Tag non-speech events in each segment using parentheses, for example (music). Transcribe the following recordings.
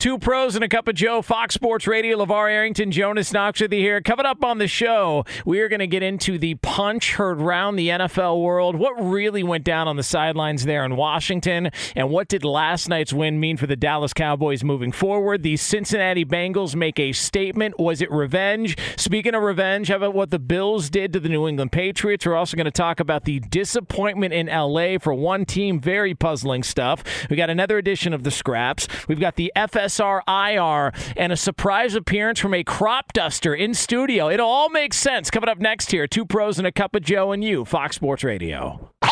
Two pros and a cup of Joe, Fox Sports Radio, LeVar Arrington, Jonas Knox with you here. Coming up on the show, we are going to get into the punch heard round the NFL world. What really went down on the sidelines there in Washington, and what did last night's win mean for the Dallas Cowboys moving forward? The Cincinnati Bengals make a statement. Was it revenge? Speaking of revenge, how about what the Bills did to the New England Patriots? We're also going to talk about the disappointment in LA for one team. Very puzzling stuff. We got another edition of the Scraps. We've got the FS SRIR and a surprise appearance from a crop duster in studio. It all makes sense. Coming up next here, two pros and a cup of Joe and you, Fox Sports Radio. Now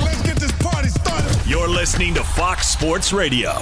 let's get this party started. You're listening to Fox Sports Radio.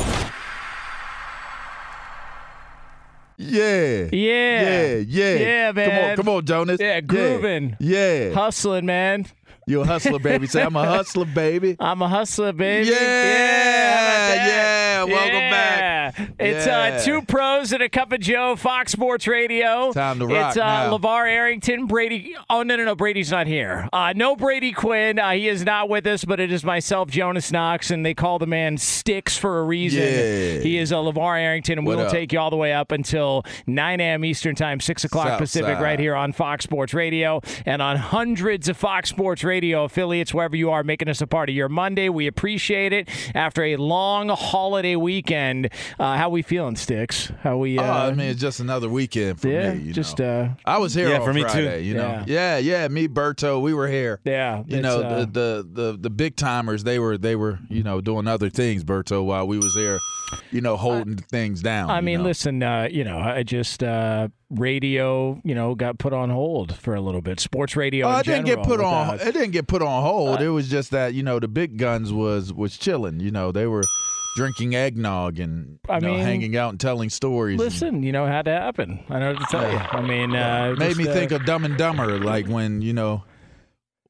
Yeah. Yeah. Yeah. Yeah. Yeah, Come on, come on, Jonas. Yeah, grooving. Yeah. Hustling, man. You a hustler, baby. Say I'm a (laughs) hustler, baby. I'm a hustler, baby. Yeah, yeah. yeah, welcome Yeah. back. It's Yeah. uh, two pros and a cup of Joe, Fox Sports Radio. Time to rock It's uh, now. LeVar Arrington, Brady. Oh, no, no, no. Brady's not here. Uh, no Brady Quinn. Uh, he is not with us, but it is myself, Jonas Knox, and they call the man Sticks for a reason. Yeah. He is a LeVar Arrington, and we will take you all the way up until 9 a.m. Eastern Time, 6 o'clock Pacific, right here on Fox Sports Radio and on hundreds of Fox Sports Radio affiliates wherever you are making us a part of your Monday. We appreciate it. After a long holiday weekend, uh, how we feeling, Sticks? How we? Uh, oh, I mean, it's just another weekend for yeah, me. You just know. uh, I was here Yeah, on for me too. You know, yeah, yeah. Me, Berto, we were here. yeah. You it's, know, uh, the, the the the big timers. They were they were you know doing other things, Berto, while we was here. You know, holding things down. I mean, know. listen, uh, you know, I just uh, radio, you know, got put on hold for a little bit. Sports radio. Oh, it didn't get put on. It didn't get put on hold. it was just that you know the big guns was was chilling. You know they were drinking eggnog and you I know, mean, hanging out and telling stories. and Listen, you know, it had to happen. I know what to tell you. I mean, uh, made just, me uh, think of Dumb and Dumber, like when you know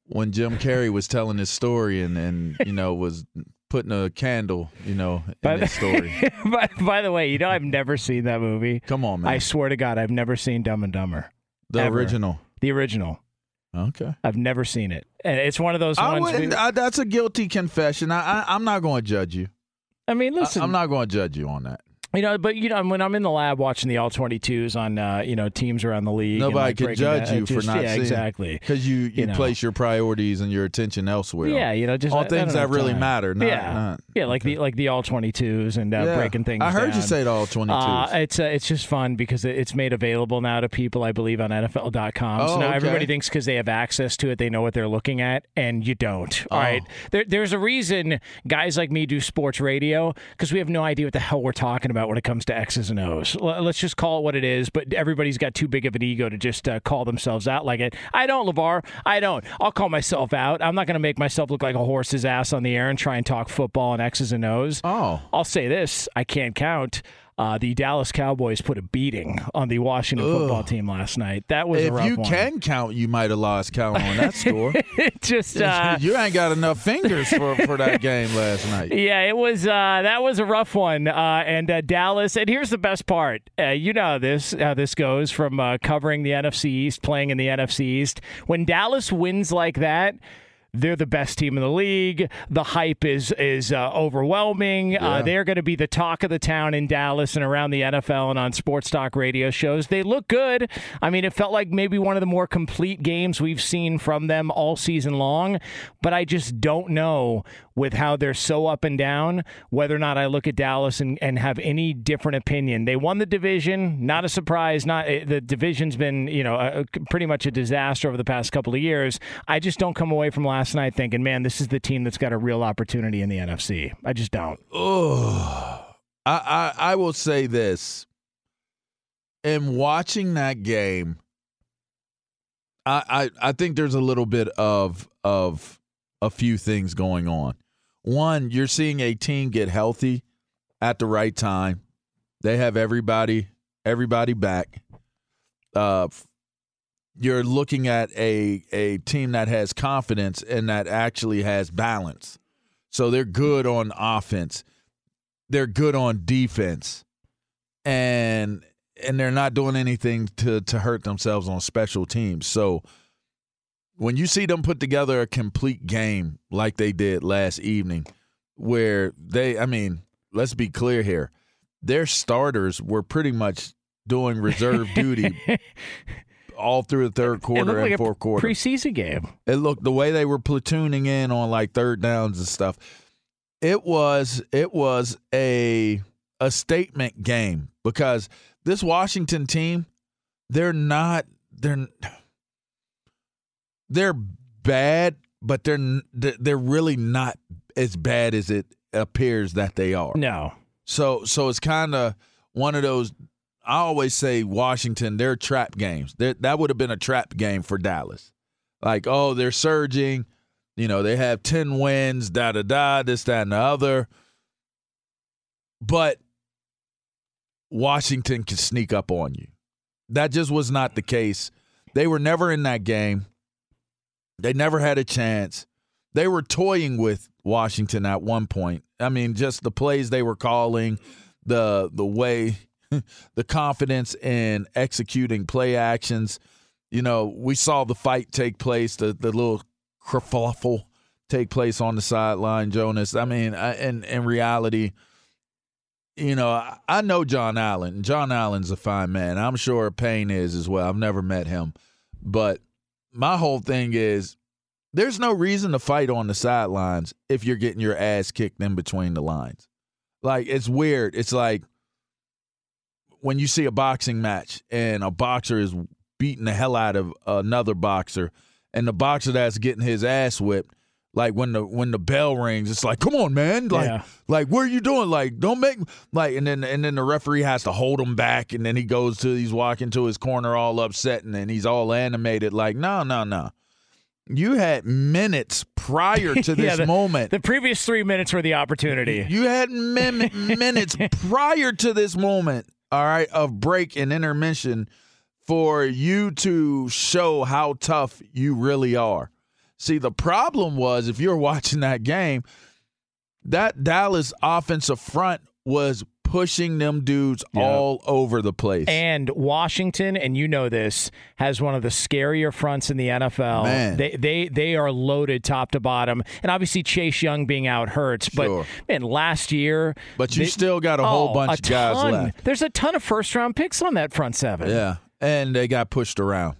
when Jim Carrey was telling his story and and you know was putting a candle, you know, in By his story. (laughs) by, by the way, you know, I've never seen that movie. Come on, man. I swear to God, I've never seen Dumb and Dumber. the ever. original. The original. Okay. I've never seen it. And it's one of those I ones. wouldn't, we- I, that's a guilty confession. I, I I'm not going to judge you. I mean, listen, I, am not going to judge you on that. You know, but you know, when I'm in the lab watching the all 22s on, uh, you know, teams around the league, Nobody like, can judge down- you for just- not yeah, seeing exactly. Because you, you, You know. place your priorities and your attention elsewhere. Yeah, you know, just on things that really time. matter. Not, yeah, not- yeah, like the like the all 22s and uh, Yeah. breaking things. I heard you say it all 22s. Uh, it's uh, it's just fun because it's made available now to people, I believe, on NFL.com. so Oh, now okay. everybody thinks because they have access to it, they know what they're looking at, and you don't. All Oh. right, there, there's a reason guys like me do sports radio because we have no idea what the hell we're talking about when it comes to X's and O's. Let's just call it what it is. But everybody's got too big of an ego to just uh, call themselves out like it. I don't, Levar. I don't. I'll call myself out. I'm not going to make myself look like a horse's ass on the air and try and talk football and X's and O's. oh. I'll say this: I can't count. Uh, the Dallas Cowboys put a beating on the Washington football team last night. That was a If you one. can count, you might have lost count on that (laughs) score. Just uh, (laughs) you ain't got enough fingers for, for that (laughs) game last night. Yeah, it was. Uh, that was a rough one. Uh, and uh, Dallas. And here's the best part. Uh, you know how this how this goes from uh, covering the NFC East, playing in the NFC East. When Dallas wins like that. They're the best team in the league. The hype is is uh, overwhelming. Uh, they're going to be the talk of the town in Dallas and around the NFL and on sports talk radio shows. They look good. I mean, it felt like maybe one of the more complete games we've seen from them all season long. But I just don't know with how they're so up and down whether or not I look at Dallas and, and have any different opinion. They won the division, not a surprise. Not eh, the division's been you know a- pretty much a disaster over the past couple of years. I just don't come away from last night thinking, man, this is the team that's got a real opportunity in the NFC. I just don't. Oh, I, I I will say this. In watching that game, I, I I think there's a little bit of of a few things going on. One, you're seeing a team get healthy at the right time. They have everybody everybody back. Uh, you're looking at a a team that has confidence and that actually has balance. So they're good on offense. They're good on defense. And and they're not doing anything to to hurt themselves on special teams. So when you see them put together a complete game like they did last evening where they I mean, let's be clear here. Their starters were pretty much doing reserve (laughs) duty all through the third quarter and like fourth quarter. preseason game. It looked the way they were platooning in on like third downs and stuff. It was it was a a statement game because this Washington team, they're not they're they're bad, but they're they're really not as bad as it appears that they are. No. So so it's kind of one of those. I always say Washington, they're trap games. they that would have been a trap game for Dallas. Like, oh, they're surging. You know, they have ten wins. Da da da. This that and the other. But Washington can sneak up on you. That just was not the case. They were never in that game. They never had a chance. They were toying with Washington at one point. I mean, just the plays they were calling, the the way, (laughs) the confidence in executing play actions. You know, we saw the fight take place, the the little kerfuffle take place on the sideline, Jonas. I mean, I, in in reality, you know, I, I know John Allen. John Allen's a fine man. I'm sure Payne is as well. I've never met him, but my whole thing is there's no reason to fight on the sidelines if you're getting your ass kicked in between the lines. Like it's weird. It's like when you see a boxing match and a boxer is beating the hell out of another boxer and the boxer that's getting his ass whipped like when the when the bell rings it's like come on man like Yeah. like what are you doing like don't make like and then and then the referee has to hold him back and then he goes to he's walking to his corner all upset and then he's all animated like no no no you had minutes prior to (laughs) this Yeah, the- moment The previous three minutes were the opportunity. you had min- minutes (laughs) prior to this moment, all right, of break and intermission for you to show how tough you really are. See, the problem was if you're (laughs) watching that game, that Dallas offensive front was pushing them dudes all over the place. And Washington, and you know this, has one of the scarier fronts in the NFL. Man. They they they are loaded top to bottom, and obviously Chase Young being out hurts. But Sure. man, last year, But you they- still got a whole Oh, bunch a of guys ton. left. There's a ton of first round picks on that front seven. Yeah, and they got pushed around,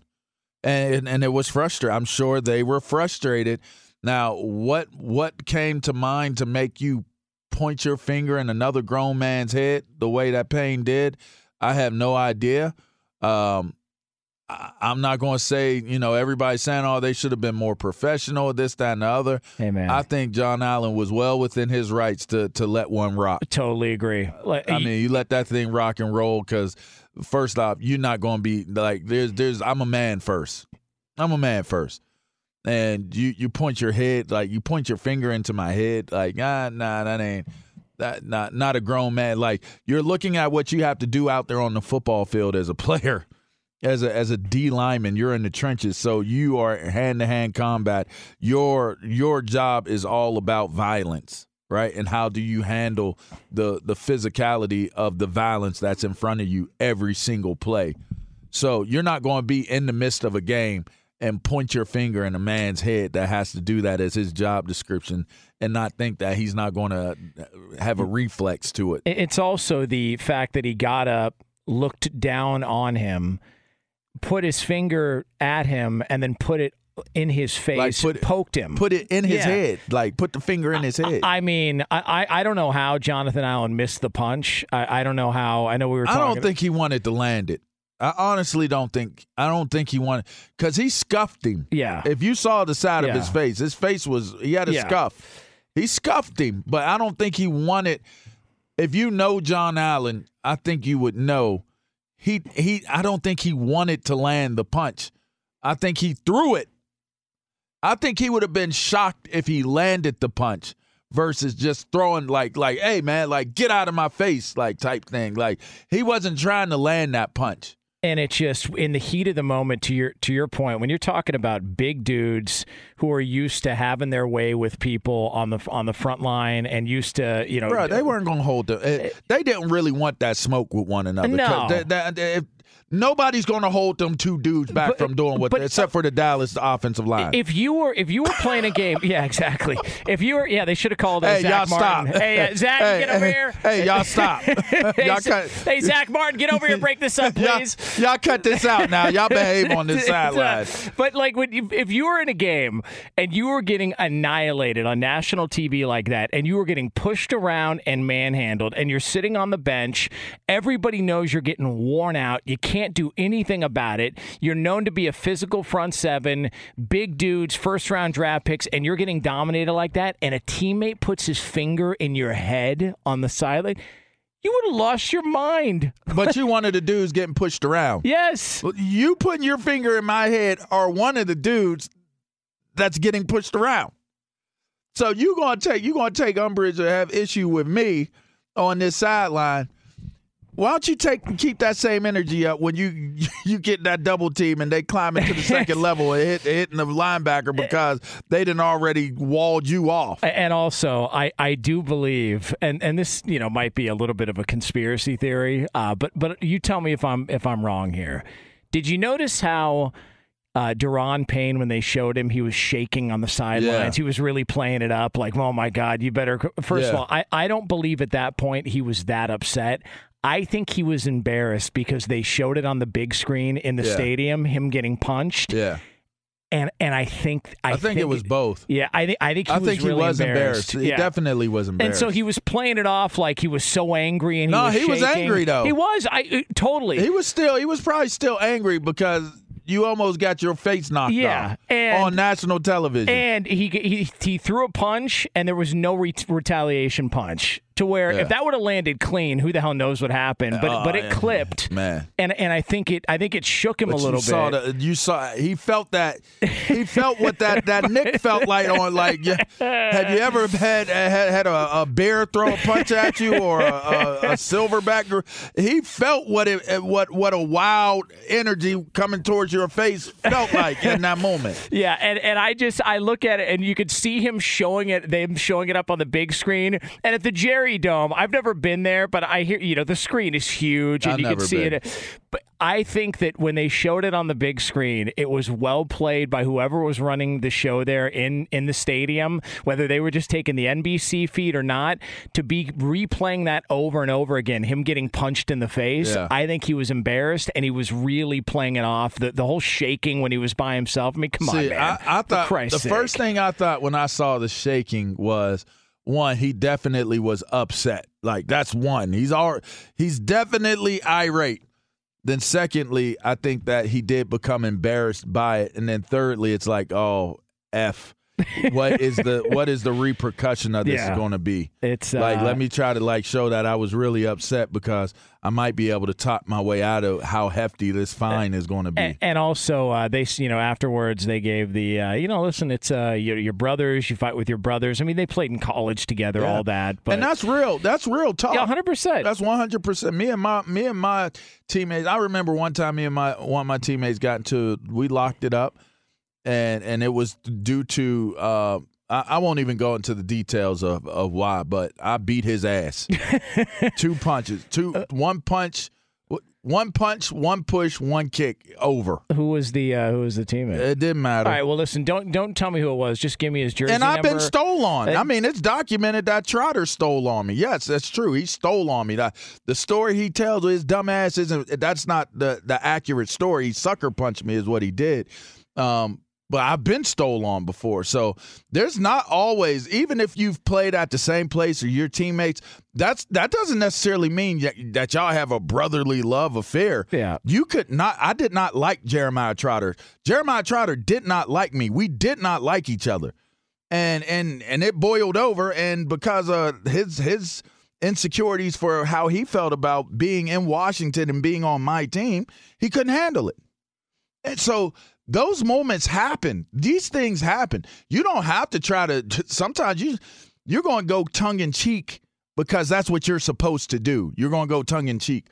and and it was frustrating. I'm sure they were frustrated. Now, what what came to mind to make you point your finger in another grown man's head the way that Payne did? I have no idea. Um, I, I'm not going to say you know everybody's saying oh they should have been more professional, this that and the other. Hey man, I think John Allen was well within his rights to to let one rock. totally agree. Like, I mean, you let that thing rock and roll because first off, you're not going to be like there's there's I'm a man first. I'm a man first, and you you point your head like you point your finger into my head like ah nah that ain't That not not a grown man. Like you're looking at what you have to do out there on the football field as a player. (laughs) As a as a D lineman, you're in the trenches, so you are hand to hand combat. Your your job is all about violence, right? And how do you handle the the physicality of the violence that's in front of you every single play? So you're not going to be in the midst of a game and point your finger in a man's head that has to do that as his job description and not think that he's not going to uh, have a reflex to it. It's also the fact that he got up, looked down on him, put his finger at him, and then put it in his face, Like, put poked him. Put it in his Yeah. head, like put the finger in his head. I mean, I, I I don't know how Jonathan Allen missed the punch. I, I don't know how. I know we were. I don't think he wanted to land it. I honestly don't think. I don't think he wanted because he scuffed him. Yeah. If you saw the side of his face, his face was he had a Yeah. scuff. He scuffed him, but I don't think he wanted. If you know John Allen, I think you would know he he. I don't think he wanted to land the punch. I think he threw it. I think he would have been shocked if he landed the punch versus just throwing like like hey man like get out of my face like type thing like he wasn't trying to land that punch and it's just in the heat of the moment. To your to your point, when you're talking about big dudes who are used to having their way with people on the on the front line and used to you know bro they weren't gonna hold the eh, they didn't really want that smoke with one another No. they- they- they- nobody's gonna hold them two dudes back But- from doing what but- except for the Dallas offensive line If you were if you were playing a game, yeah, exactly. If you were, yeah, they should have called Hey, Zach y'all Martin. stop. Hey, uh, Zach, Hey, get over hey, here. hey, y'all stop. (laughs) hey, Y'all cut- hey, Zach Martin, get over here. Break this up, (laughs) y'all, please. y'all cut this out now y'all behave on this (laughs) uh, sideline But like when you, if you were in a game and you were getting annihilated on national TV like that, and you were getting pushed around and manhandled, and you're sitting on the bench, everybody knows you're getting worn out. You can't do anything about it. You're known to be a physical front seven, big dudes, first round draft picks, and you're getting dominated like that. And a teammate puts his finger in your head on the sideline. You would have lost your mind. (laughs) but you one of the dudes getting pushed around Yes. You putting your finger in my head are one of the dudes that's getting pushed around. So you gonna take you gonna take umbrage or have issue with me on this sideline. Why don't you take keep that same energy up when you (laughs) you get that double team and they climb into the (laughs) second level and hit hitting the linebacker because they didn't already walled you off. And also, I, I do believe, and, and this you know might be a little bit of a conspiracy theory, uh, but but you tell me if I'm if I'm wrong here. Did you notice how uh, Daron Payne, when they showed him, he was shaking on the sidelines. He was really playing it up, like, "Oh my God, you better." First of all, I, I don't believe at that point he was that upset. I think he was embarrassed because they showed it on the big screen in the Yeah. stadium, him getting punched, Yeah, and and I think I, I, think, it was both. Yeah, I think I think he I was think really he was embarrassed. embarrassed. He Yeah. definitely was embarrassed. And so he was playing it off like he was so angry, and he No, was he was angry, though. He was. I uh, totally. He was still he was probably still angry because you almost got your face knocked Yeah, off and- on national television. and he, he he threw a punch, and there was no re- retaliation punch. To where Yeah. if that would have landed clean, who the hell knows what happened? But Oh, but it oh, yeah. clipped, Man. and and I think it I think it shook him But a little you saw bit. The, you saw he felt that he felt what that, that Nick felt like on like yeah, have you ever had had, had a, a bear throw a punch at you or a, a, a silverback? He felt what it what what a wild energy coming towards your face felt like in that moment. (laughs) Yeah, and, and I just I look at it and you could see him showing it, them showing it up on the big screen. And at the Jerry Dome, I've never been there, but I hear you know the screen is huge and I've you can see been. it. But I think that when they showed it on the big screen, it was well played by whoever was running the show there in in the stadium, whether they were just taking the NBC feed or not, to be replaying that over and over again, him getting punched in the face. Yeah. I think he was embarrassed and he was really playing it off. The the whole shaking when he was by himself. I mean, come on, man. I, I thought the Christ's first thing I thought when I saw the shaking was one, he definitely was upset. Like that's one. He's all he's definitely irate. Then secondly, I think that he did become embarrassed by it. And then thirdly, it's like, oh, F. what is the (laughs) what is the repercussion of this Yeah. going to be? It's like uh, let me try to like show that I was really upset because I might be able to talk my way out of how hefty this fine is going to be. And, and also, uh, they you know afterwards they gave the uh, you know listen, it's uh, your, your brothers. You fight with your brothers. I mean, they played in college together, Yeah. all that. But and that's real. That's real talk. yeah, hundred percent. That's one hundred percent. Me and my me and my teammates. I remember one time me and my one of my teammates got into we locked it up, and and it was due to uh, I, I won't even go into the details of of why, but I beat his ass. (laughs) two punches, two one punch, one punch, one push, one kick over. Who was the uh, who was the teammate? It didn't matter. all right, well, listen, don't don't tell me who it was. Just give me his jersey and I've been number. stole on. Uh, I mean, it's documented that Trotter stole on me. Yes, that's true. He stole on me. The, the story he tells his dumbass isn't. That's not the the accurate story. He sucker punched me is what he did. Um, but I've been stole on before, so there's not always. Even if you've played at the same place or your teammates, that's that doesn't necessarily mean that, that y'all have a brotherly love affair. Yeah. You could not. I did not like Jeremiah Trotter. Jeremiah Trotter did not like me. We did not like each other and and and it boiled over and because of his his insecurities for how he felt about being in Washington and being on my team, he couldn't handle it. And so those moments happen. These things happen. You don't have to try to sometimes you you're going to go tongue in cheek because that's what you're supposed to do. You're going to go tongue in cheek.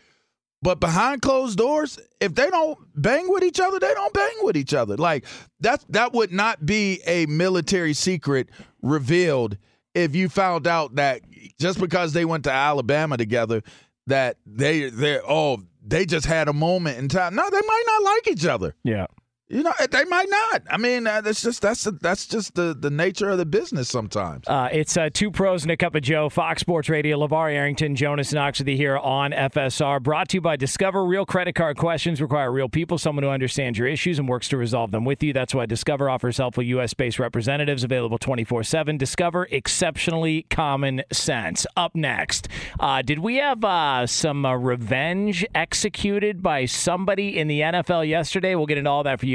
But behind closed doors, if they don't bang with each other, they don't bang with each other. Like that that would not be a military secret revealed if you found out that just because they went to Alabama together that they they oh they just had a moment in time. No, they might not like each other. yeah. You know, they might not. I mean, uh, that's just that's that's just the the nature of the business sometimes. Uh, it's uh, two pros and a cup of Joe. Fox Sports Radio. LeVar Arrington, Jonas Knox with you here on FSR. Brought to you by Discover. Real credit card questions require real people, someone who understands your issues and works to resolve them with you. That's why Discover offers helpful U.S. based representatives available 24 7. Discover exceptionally common sense. Up next, uh, did we have uh, some uh, revenge executed by somebody in the NFL yesterday? We'll get into all that for you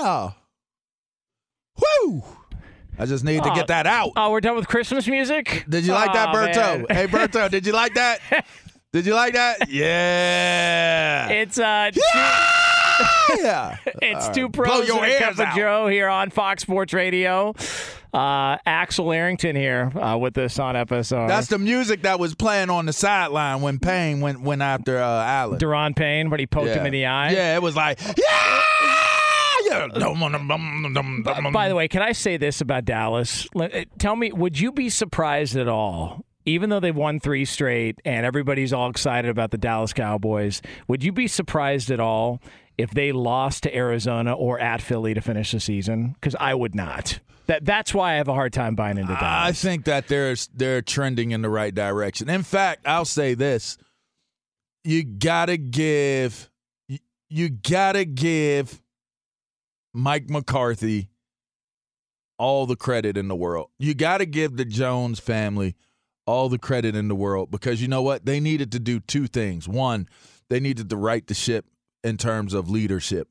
Yeah! Woo! I just need to get that out. Oh, we're done with Christmas music? Did you like that, Aw, Berto? man. Hey, Berto, did you like that? (laughs) Did you like that? Yeah. It's uh yeah. (laughs) It's two. Blow pros your and a ears cup of out. Joe here on Fox Sports Radio. Uh, Axel Arrington here uh, with us on FSR. That's the music that was playing on the sideline when Payne went went after uh, Allen. Daron Payne, but he poked yeah. him in the eye. Yeah, it was like, yeah! yeah. By the way, can I say this about Dallas? Uh, Tell me, would you be surprised at all, even though they've won three straight and everybody's all excited about the Dallas Cowboys, would you be surprised at all if they lost to Arizona or at Philly to finish the season? Because I would not. That That's why I have a hard time buying into that. I think that they're they're trending in the right direction. In fact, I'll say this: you gotta give you, gotta give Mike McCarthy all the credit in the world. You gotta give the Jones family all the credit in the world because you know what? They needed to do two things. One, they needed to right the ship in terms of leadership.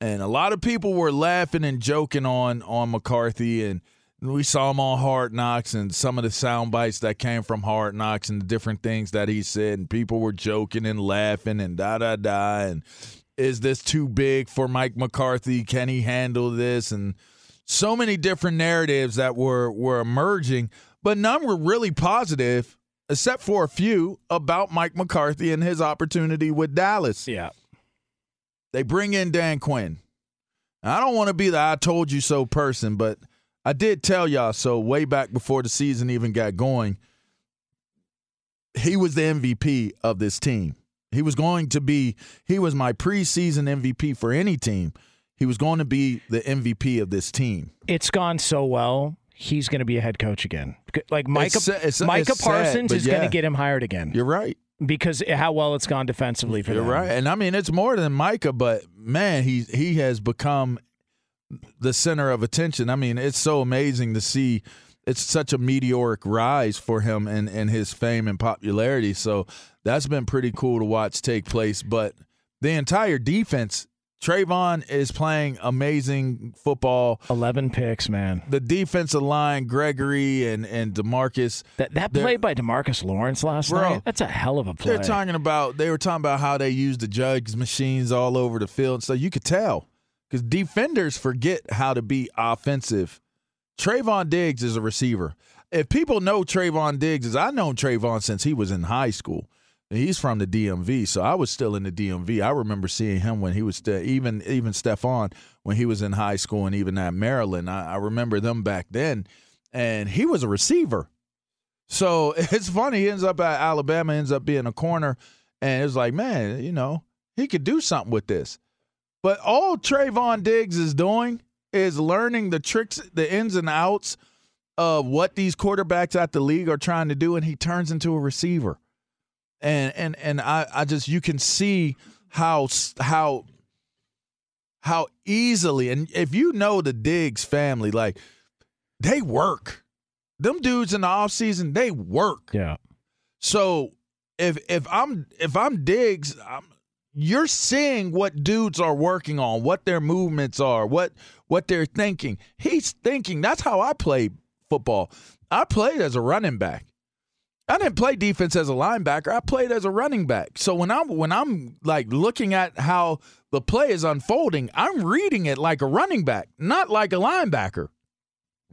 And a lot of people were laughing and joking on on McCarthy and we saw him on Hard Knocks and some of the sound bites that came from Hard Knocks and the different things that he said and people were joking and laughing and da da da and is this too big for Mike McCarthy? Can he handle this? And so many different narratives that were were emerging, but none were really positive, except for a few about Mike McCarthy and his opportunity with Dallas. yeah. They bring in Dan Quinn. Now, I don't want to be the I told you so person, but I did tell y'all so way back before the season even got going. He was the MVP of this team. He was going to be, he was my preseason MVP for any team. He was going to be the MVP of this team. It's gone so well. He's going to be a head coach again. Like Micah, It's it's- Micah it's Parsons but is going to get him hired again You're right. Because how well it's gone defensively for You're them. right. And I mean, it's more than Micah, but man, he he has become the center of attention. I mean, it's so amazing to see. It's such a meteoric rise for him and, and his fame and popularity. So that's been pretty cool to watch take place. But the entire defense, Trevon is playing amazing football. 11 picks, man. The defensive line, Gregory and, and Demarcus, That that play by Demarcus Lawrence last Bro, night, that's a hell of a play. They're talking about they were talking about how they use the jugs machines all over the field. So you could tell because defenders forget how to be offensive. Trevon Diggs is a receiver. if people know Trevon Diggs, as I known Trevon since he was in high school. He's from the DMV, so I was still in the DMV. I remember seeing him when he was still, even even Stefon when he was in high school and even at Maryland. I, I remember them back then, and he was a receiver. So (laughs) it's funny. He ends up at Alabama, ends up being a corner, and it's like, man, you know, he could do something with this. But all Trevon Diggs is doing is learning the tricks, the ins and outs of what these quarterbacks at the league are trying to do, and he turns into a receiver. And and and I, I just you can see how how how easily and if you know the Diggs family, like they work. Them dudes in the off season, they work. Yeah. So if if I'm if I'm Diggs, I'm, you're seeing what dudes are working on, what their movements are, what what they're thinking. He's thinking. That's how I played football. I played as a running back. I didn't play defense as a linebacker. I played as a running back. So when I'm when I'm like looking at how the play is unfolding, I'm reading it like a running back, not like a linebacker.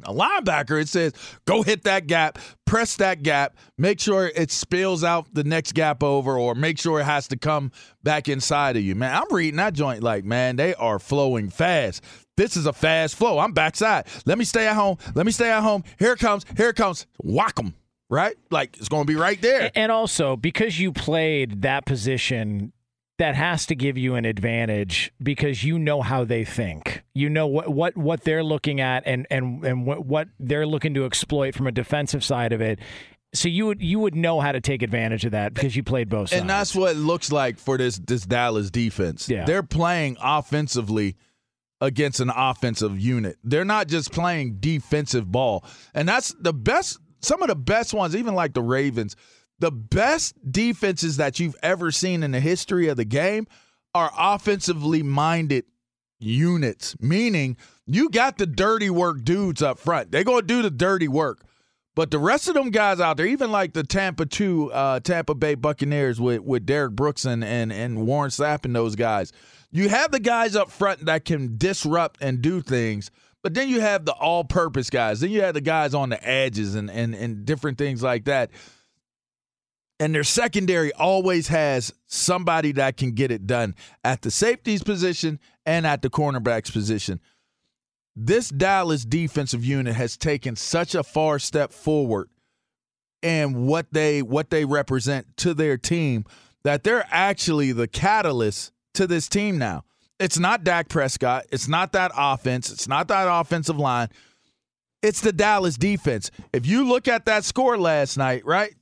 A linebacker, it says, go hit that gap, press that gap, make sure it spills out the next gap over, or make sure it has to come back inside of you. Man, I'm reading that joint like, man, they are flowing fast. This is a fast flow. I'm backside. Let me stay at home. Let me stay at home. Here comes. Here comes. Whack them. Right? Like it's going to be right there. And also, because you played that position that has to give you an advantage because you know how they think. You know what what what they're looking at and and and what, what they're looking to exploit from a defensive side of it. So you would you would know how to take advantage of that because you played both sides. And that's what it looks like for this this Dallas defense. Yeah. They're playing offensively against an offensive unit. They're not just playing defensive ball. And that's the best some of the best ones, even like the Ravens the best defenses that you've ever seen in the history of the game are offensively minded units, meaning you got the dirty work dudes up front. They're going to do the dirty work. But the rest of them guys out there, even like the Tampa two, uh, Tampa Bay Buccaneers with, with Derrick Brooks and, and, and Warren Sapp and those guys, you have the guys up front that can disrupt and do things. But then you have the all purpose guys. Then you have the guys on the edges and, and, and different things like that and their secondary always has somebody that can get it done at the safeties position and at the cornerbacks position. This Dallas defensive unit has taken such a far step forward in what they what they represent to their team that they're actually the catalyst to this team now. It's not Dak Prescott, it's not that offense, it's not that offensive line. It's the Dallas defense. If you look at that score last night, right?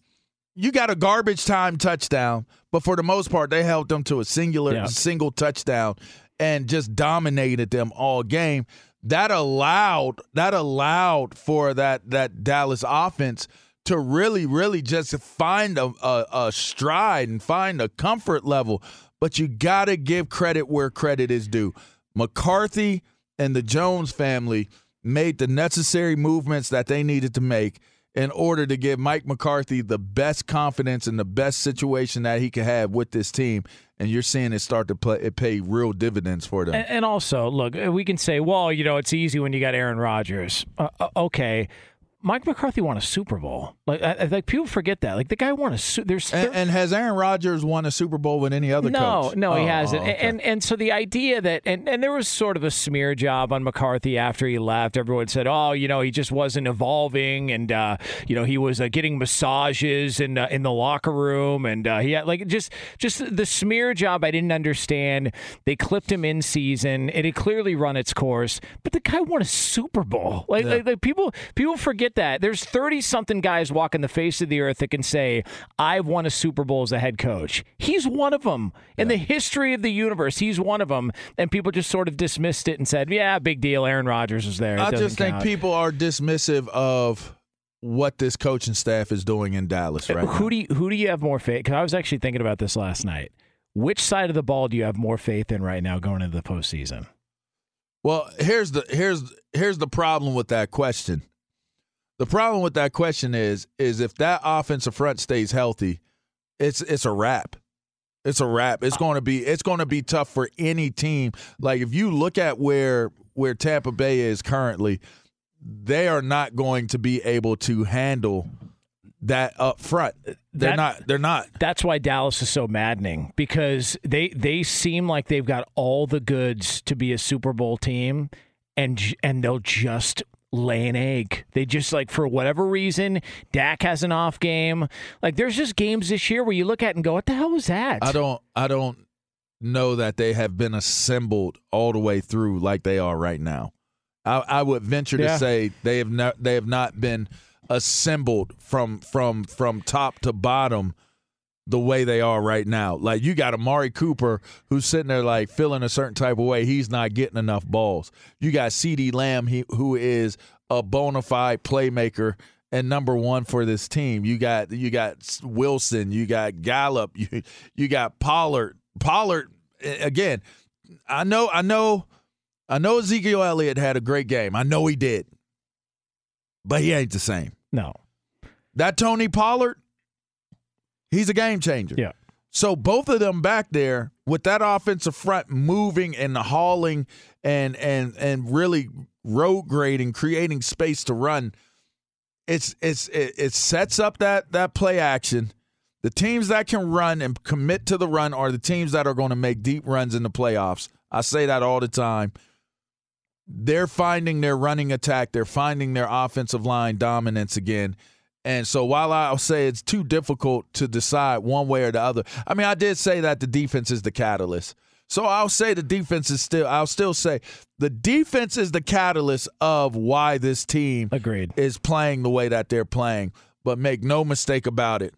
you got a garbage time touchdown, but for the most part, they held them to a singular Yeah. single touchdown and just dominated them all game. That allowed that allowed for that that Dallas offense to really, really just find a, a, a stride and find a comfort level. But you got to give credit where credit is due. McCarthy and the Jones family made the necessary movements that they needed to make in order to give Mike McCarthy the best confidence and the best situation that he could have with this team. And you're seeing it start to play, it pay real dividends for them. And, also, look, we can say, well, you know, it's easy when you got Aaron Rodgers. Uh, uh, okay. Mike McCarthy won a Super Bowl. Like, I, I- like people forget that. Like the guy won a. Su- there's and, and has Aaron Rodgers won a Super Bowl with any other no, coach? no, he Oh, hasn't. oh, okay. And and so the idea that and, and there was sort of a smear job on McCarthy after he left. Everyone said, "Oh, you know, he just wasn't evolving, and uh, you know, he was uh, getting massages in uh, in the locker room, and uh, he had like just just the smear job. I didn't understand. They clipped him in season. It had clearly run its course, but the guy won a Super Bowl. Like, like, like people people forget that there's thirty something guys walking the face of the earth that can say, "I've won a Super Bowl as a head coach." He's one of them in the history of the universe. He's one of them, and people just sort of dismissed it and said, "Yeah, big deal. Aaron Rodgers is there." It I just think count." people are dismissive of what this coaching staff is doing in Dallas uh, right who now. do you, who do you have more faith? Because I was actually thinking about this last night. Which side of the ball do you have more faith in right now going into the postseason? Well, here's the here's here's the problem with that question. The problem with that question is is if that offensive front stays healthy, it's it's a wrap. It's a wrap. It's going to be it's going to be tough for any team. Like if you look at where where Tampa Bay is currently, they are not going to be able to handle that up front. They're That- not. They're not. That's why Dallas is so maddening because they they seem like they've got all the goods to be a Super Bowl team, and and they'll just lay an egg. They just like for whatever reason, Dak has an off game. Like there's just games this year where you look at and go, "What the hell was that?" I don't. I don't know that they have been assembled all the way through like they are right now. I, I would venture Yeah. to say they have not. They have not been assembled from from from top to bottom the way they are right now. Like you got Amari Cooper who's sitting there like feeling a certain type of way. He's not getting enough balls. You got CeeDee Lamb he, who is a bona fide playmaker and number one for this team. You got you got Wilson, you got Gallup, (laughs) you you got Pollard. Pollard again. I know I know I know Ezekiel Elliott had a great game. I know he did. But he ain't the same. no. That Tony Pollard, he's a game changer. Yeah. So both of them back there with that offensive front moving and hauling and and and really road grading, creating space to run. It's it's it, it sets up that that play action. The teams that can run and commit to the run are the teams that are going to make deep runs in the playoffs. I say that all the time. They're finding their running attack. They're finding their offensive line dominance again. And so while I'll say it's too difficult to decide one way or the other, I mean, I did say that the defense is the catalyst. So I'll say the defense is still, I'll still say the defense is the catalyst of why this team Agreed. is playing the way that they're playing. But make no mistake about it,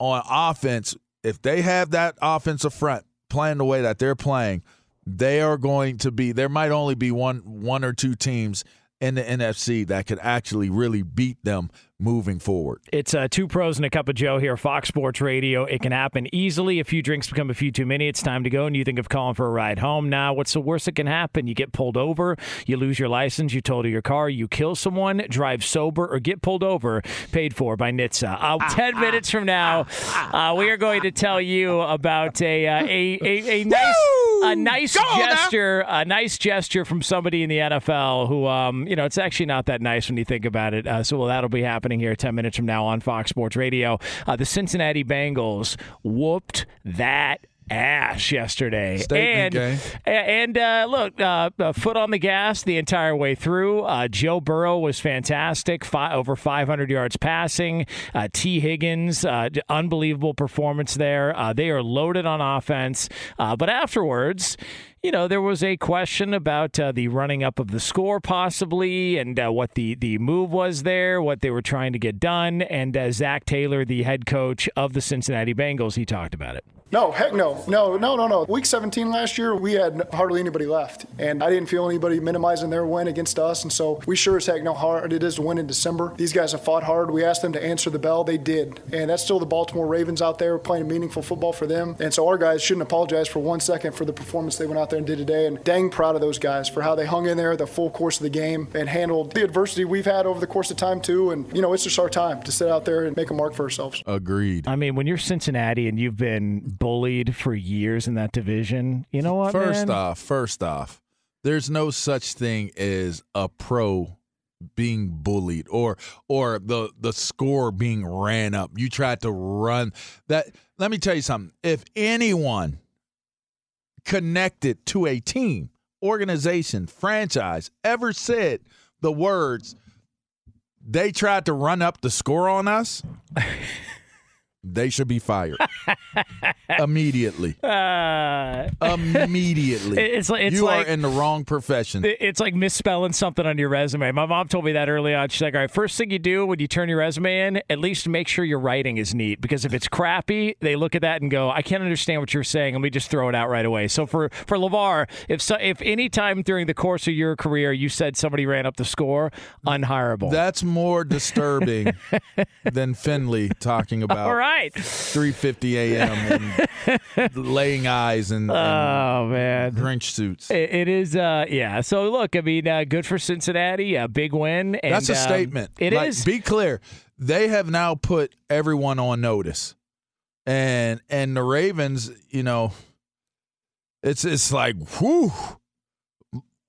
on offense, if they have that offensive front playing the way that they're playing, they are going to be. There might only be one, one or two teams in the NFC that could actually really beat them moving forward. It's uh, two pros and a cup of Joe here, Fox Sports Radio. It can happen easily. A few drinks become a few too many. It's time to go, and you think of calling for a ride home. Now, what's the worst that can happen? You get pulled over, you lose your license, you total your car, you kill someone, drive sober, or get pulled over, paid for by NHTSA. Uh, Ten minutes from now, uh, we are going to tell you about a uh, a, a, a nice a nice gesture, a nice gesture from somebody in the NFL who, um, you know, it's actually not that nice when you think about it. Uh, so well, that'll be happening here 10 minutes from now on Fox Sports Radio. Uh, the Cincinnati Bengals whooped that ass yesterday. Statement and and uh, look, uh, foot on the gas the entire way through. Uh, Joe Burrow was fantastic, fi- over 500 yards passing. Uh, Tee Higgins, uh, unbelievable performance there. Uh, they are loaded on offense, uh, but afterwards. You know, there was a question about uh, the running up of the score, possibly, and uh, what the, the move was there, what they were trying to get done. And uh, Zac Taylor, the head coach of the Cincinnati Bengals, he talked about it. No, heck no. No, no, no, no. Week 17 last year, we had hardly anybody left. And I didn't feel anybody minimizing their win against us. And so we sure as heck know how hard it is to win in December. These guys have fought hard. We asked them to answer the bell. They did. And that's still the Baltimore Ravens out there playing meaningful football for them. And so our guys shouldn't apologize for one second for the performance they went out there and did today. And dang proud of those guys for how they hung in there the full course of the game and handled the adversity we've had over the course of time, too. And, you know, it's just our time to sit out there and make a mark for ourselves. Agreed. I mean, when you're Cincinnati and you've been bullied for years in that division, you know what? First man? off, first off, there's no such thing as a pro being bullied or or the the score being ran up. You tried to run that. Let me tell you something. If anyone connected to a team, organization, franchise ever said the words they tried to run up the score on us, (laughs) they should be fired (laughs) immediately. Uh, (laughs) Immediately. It's like- it's you like- are in the wrong profession. it's like misspelling something on your resume. My mom told me that early on. She's like, "All right, first thing you do when you turn your resume in, at least make sure your writing is neat. Because if it's crappy, they look at that and go, I can't understand what you're saying, and we just throw it out right away." So for for LeVar, if so, if any time during the course of your career you said somebody ran up the score, unhireable. That's more disturbing (laughs) than Finley talking about All right. 3:50 a.m. (laughs) laying eyes and, and Oh man. Grinch suits. It, it is, uh, yeah. So look, I mean, uh, good for Cincinnati, a big win. And, That's a um, statement. It Like, is. Be clear. They have now put everyone on notice, and and the Ravens, you know, it's it's like whew.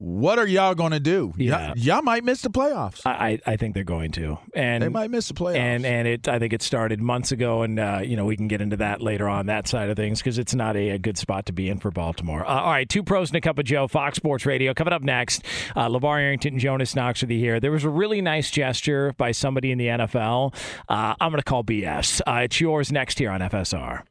What are y'all going to do? Yeah. Y'all, y'all might miss the playoffs. I, I think they're going to, and they might miss the playoffs. and and it I think it started months ago, and uh, you know we can get into that later on that side of things because it's not a, a good spot to be in for Baltimore. Uh, all right, two pros and a cup of Joe, Fox Sports Radio. Coming up next, uh, LeVar Arrington Jonas Knox with you here. There was a really nice gesture by somebody in the NFL. Uh, I'm going to call BS. Uh, it's yours next here on FSR.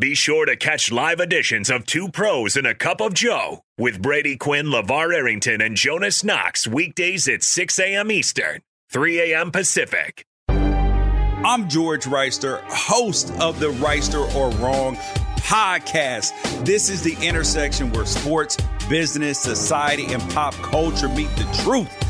Be sure to catch live editions of Two Pros and a Cup of Joe with Brady Quinn, LeVar Arrington, and Jonas Knox weekdays at 6 a.m. Eastern, 3 a.m. Pacific. I'm George Wrighster, host of the Wrighster or Wrong podcast. This is the intersection where sports, business, society, and pop culture meet the truth.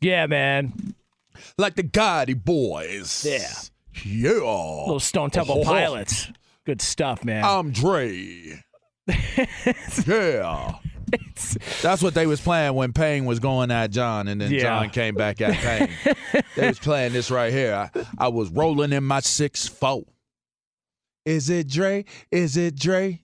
Yeah, man. Like the Gotti boys. Yeah. Yeah. Little Stone Temple Oh. Pilots. Good stuff, man. I'm Dre. (laughs) yeah. That's what they was playing when Payne was going at John, and then Yeah. John came back at Payne. (laughs) they was playing this right here. I, I was rolling in my six four. Is it Dre? Is it Dre?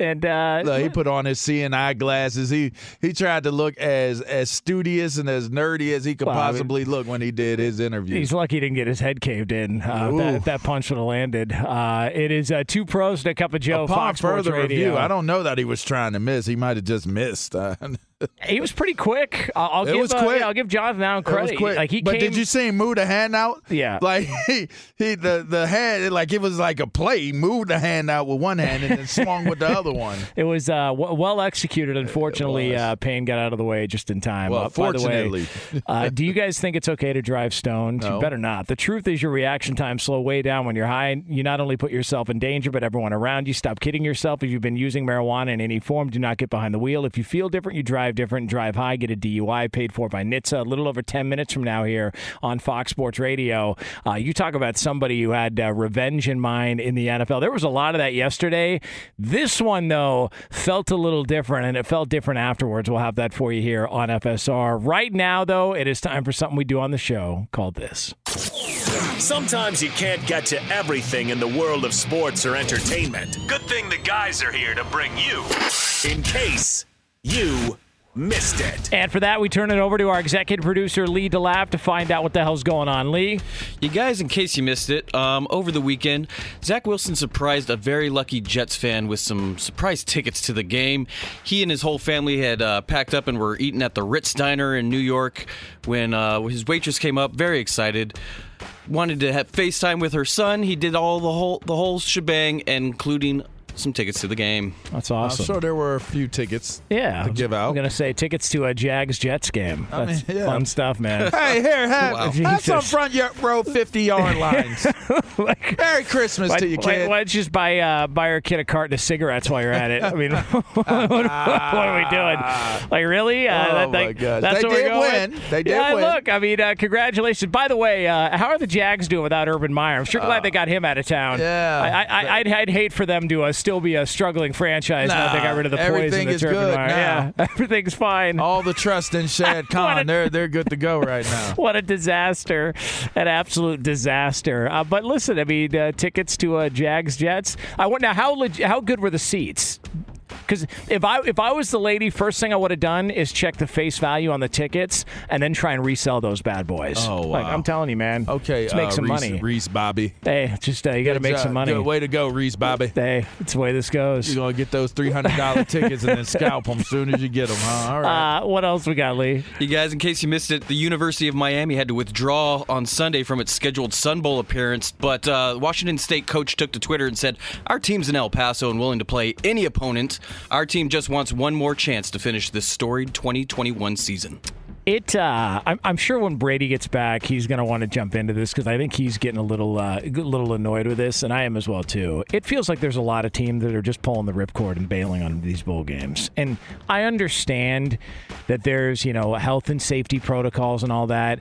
And uh, Look, he put on his eye glasses. He he tried to look as as studious and as nerdy as he could Well, I mean- possibly look when he did his interview. He's lucky he didn't get his head caved in. Uh, if that, that punch would have landed. Uh, it is uh, two pros and a cup of Joe. Upon Fox Sports further Radio. review, I don't know that he was trying to miss. He might have just missed. (laughs) He was pretty quick. I'll, I'll It give. was uh, quick. yeah, I'll give Jonathan Allen credit. quick. Like he but came. did you see him move the hand out? Yeah. Like (laughs) he, he the the hand like it was like a play. He moved the hand out with one hand and then swung with the other one. (laughs) It was uh, w- well executed. Unfortunately, uh, Payne got out of the way just in time. Well, Uh, by the way, fortunately. (laughs) uh, do you guys think it's okay to drive stoned? No. You better not. The truth is, your reaction time slow way down when you're high. You not only put yourself in danger, but everyone around you. Stop kidding yourself. If you've been using marijuana in any form, do not get behind the wheel. If you feel different, you drive different. Drive high. Get a DUI paid for by NHTSA. A little over ten minutes from now here on Fox Sports Radio. Uh, you talk about somebody who had uh, revenge in mind in the NFL. There was a lot of that yesterday. This one though felt a little different, and it felt different afterwards. We'll have that for you here on FSR. Right now, though, it is time for something we do on the show called this. Sometimes you can't get to everything in the world of sports or entertainment. Good thing the guys are here to bring you in case you missed it. And for that, we turn it over to our executive producer Lee DeLapp to find out what the hell's going on. Lee, You guys, in case you missed it, um, over the weekend, Zach Wilson surprised a very lucky Jets fan with some surprise tickets to the game. He and his whole family had uh, packed up and were eating at the Ritz Diner in New York when uh, his waitress came up, very excited. Wanted to have FaceTime with her son. He did all the whole the whole shebang, including some tickets to the game. that's I'm awesome. sure there were a few tickets. yeah, to give out. I'm gonna say tickets to a Jags Jets game. I That's mean, yeah. fun stuff, man. (laughs) Hey, here, have, Wow. have some front row 50 yard (laughs) lines. (laughs) Like- Merry Christmas Why, to you, why, kid. why don't you just buy uh, buy our kid a carton of cigarettes while you're at it? I mean, what, what are we doing? Like, really? Uh, Oh, that, my like, gosh. That's They what we're did going? win. They did yeah, win. look, I mean, uh, congratulations. By the way, uh, how are the Jags doing without Urban Meyer? I'm sure glad they got him out of town. Uh, yeah. I, I, I'd, I'd hate for them to uh, still be a struggling franchise now that they got rid of the everything poison that's is good now. Yeah, (laughs) everything's fine. All the trust in (laughs) Shad Khan. a- They're, they're good to go right now. (laughs) What a disaster. An absolute disaster. Uh, but listen, I mean, uh, tickets to uh, Jags Jets. I want now how leg- how good were the seats? Because if I if I was the lady, first thing I would have done is check the face value on the tickets and then try and resell those bad boys. Oh, Like wow. I'm telling you, man. Okay, let's make uh, some Reese, money. Reese Bobby. Hey, just uh, you got to make job. some money. Good way to go, Reese Bobby. Hey, it's the way this goes. You're going to get those $300 tickets and then scalp them as soon as you get them, huh? All right. Uh, what else we got, Lee? You guys, in case you missed it, the University of Miami had to withdraw on Sunday from its scheduled Sun Bowl appearance, but uh, Washington State coach took to Twitter and said, Our team's in El Paso and willing to play any opponent. Our team just wants one more chance to finish this storied 2021 season. It, uh, I'm, I'm sure when Brady gets back, he's going to want to jump into this because I think he's getting a little, uh, a little annoyed with this, and I am as well too. It feels like there's a lot of teams that are just pulling the ripcord and bailing on these bowl games, and I understand that there's, you know, health and safety protocols and all that.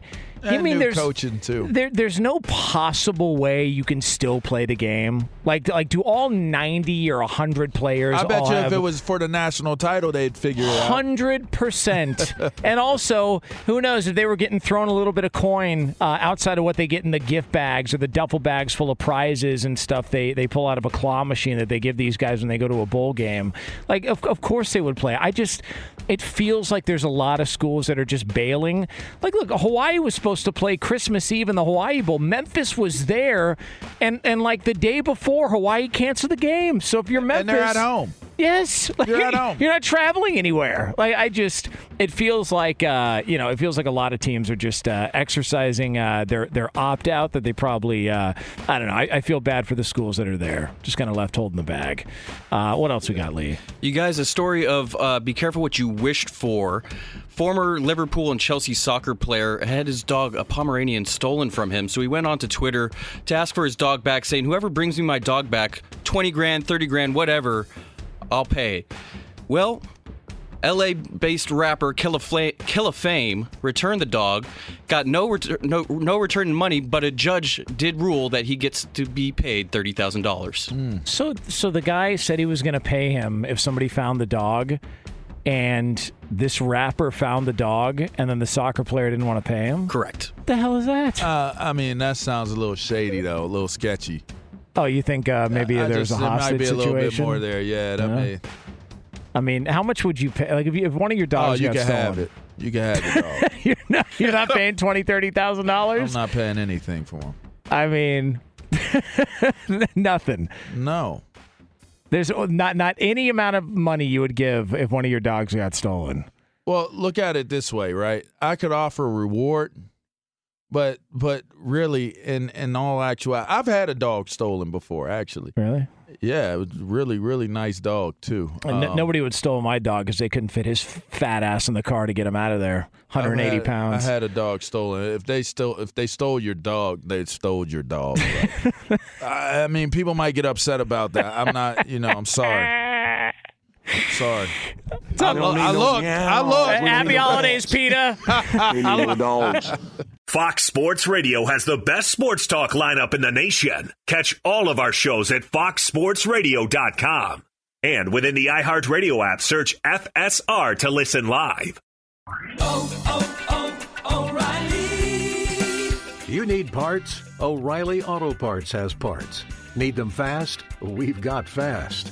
You mean there's coaching too. There, there's no possible way you can still play the game. Like, like do all 90 or 100 players? I bet you if it was for the national title, they'd figure it out. Hundred percent, (laughs) and also who knows if they were getting thrown a little bit of coin uh, outside of what they get in the gift bags or the duffel bags full of prizes and stuff they they pull out of a claw machine that they give these guys when they go to a bowl game. Like of of course they would play. I just it feels like there's a lot of schools that are just bailing. Like look, Hawaii was supposed to play Christmas Eve in the Hawaii Bowl. Memphis was there, and and like the day before Hawaii canceled the game. So if you're Memphis, And they're at home. Yes, (laughs) like, You're at home. You're not traveling anywhere. Like I just, it feels like uh, you know, it feels like a lot of teams are just uh, exercising uh, their their opt out that they probably, uh, I don't know. I, I feel bad for the schools that are there, just kind of left holding the bag. Uh, what else we got, Lee? You guys, a story of uh, be careful what you wished for. Former Liverpool and Chelsea soccer player had his dog, a Pomeranian, stolen from him. So he went on to Twitter to ask for his dog back, saying, Whoever brings me my dog back, 20 grand, 30 grand, whatever, I'll pay. Well, LA based rapper Killa Fla- Killa Fame returned the dog, got no, ret- no, no return in money, but a judge did rule that he gets to be paid $30,000. So, so the guy said he was going to pay him if somebody found the dog, and this rapper found the dog, and then the soccer player didn't want to pay him. Correct. What the hell is that? Uh, I mean, that sounds a little shady though, a little sketchy. Oh, you think uh, maybe I there's just, a there hostage might be a little bit situation? more there. Yeah, that Yeah. may. I mean, how much would you pay? Like if, you, if one of your dogs Oh, dogs you got can stolen, have it. You can have it. (laughs) you're not you're not paying twenty thirty thousand dollars. I'm not paying anything for him. I mean, (laughs) nothing. No. There's not not any amount of money you would give if one of your dogs got stolen. Well, look at it this way, right? I could offer a reward, but but really, in in all actuality, I've had a dog stolen before. Actually, Really? yeah, it was really really nice dog too. And n- Um, nobody would steal my dog because they couldn't fit his fat ass in the car to get him out of there. 180 I've had- pounds. I had a dog stolen. If they stole, if they stole your dog, they stole your dog. bro. (laughs) I, I mean, people might get upset about that. I'm not, you know, I'm sorry. Sorry. I, lo- I look. I look. Happy holidays, Peter. (laughs) (laughs) Fox Sports Radio has the best sports talk lineup in the nation. Catch all of our shows at foxsportsradio.com. And within the iHeartRadio app, search FSR to listen live. Oh, oh, oh, O'Reilly. You need parts? O'Reilly Auto Parts has parts. Need them fast? We've got fast.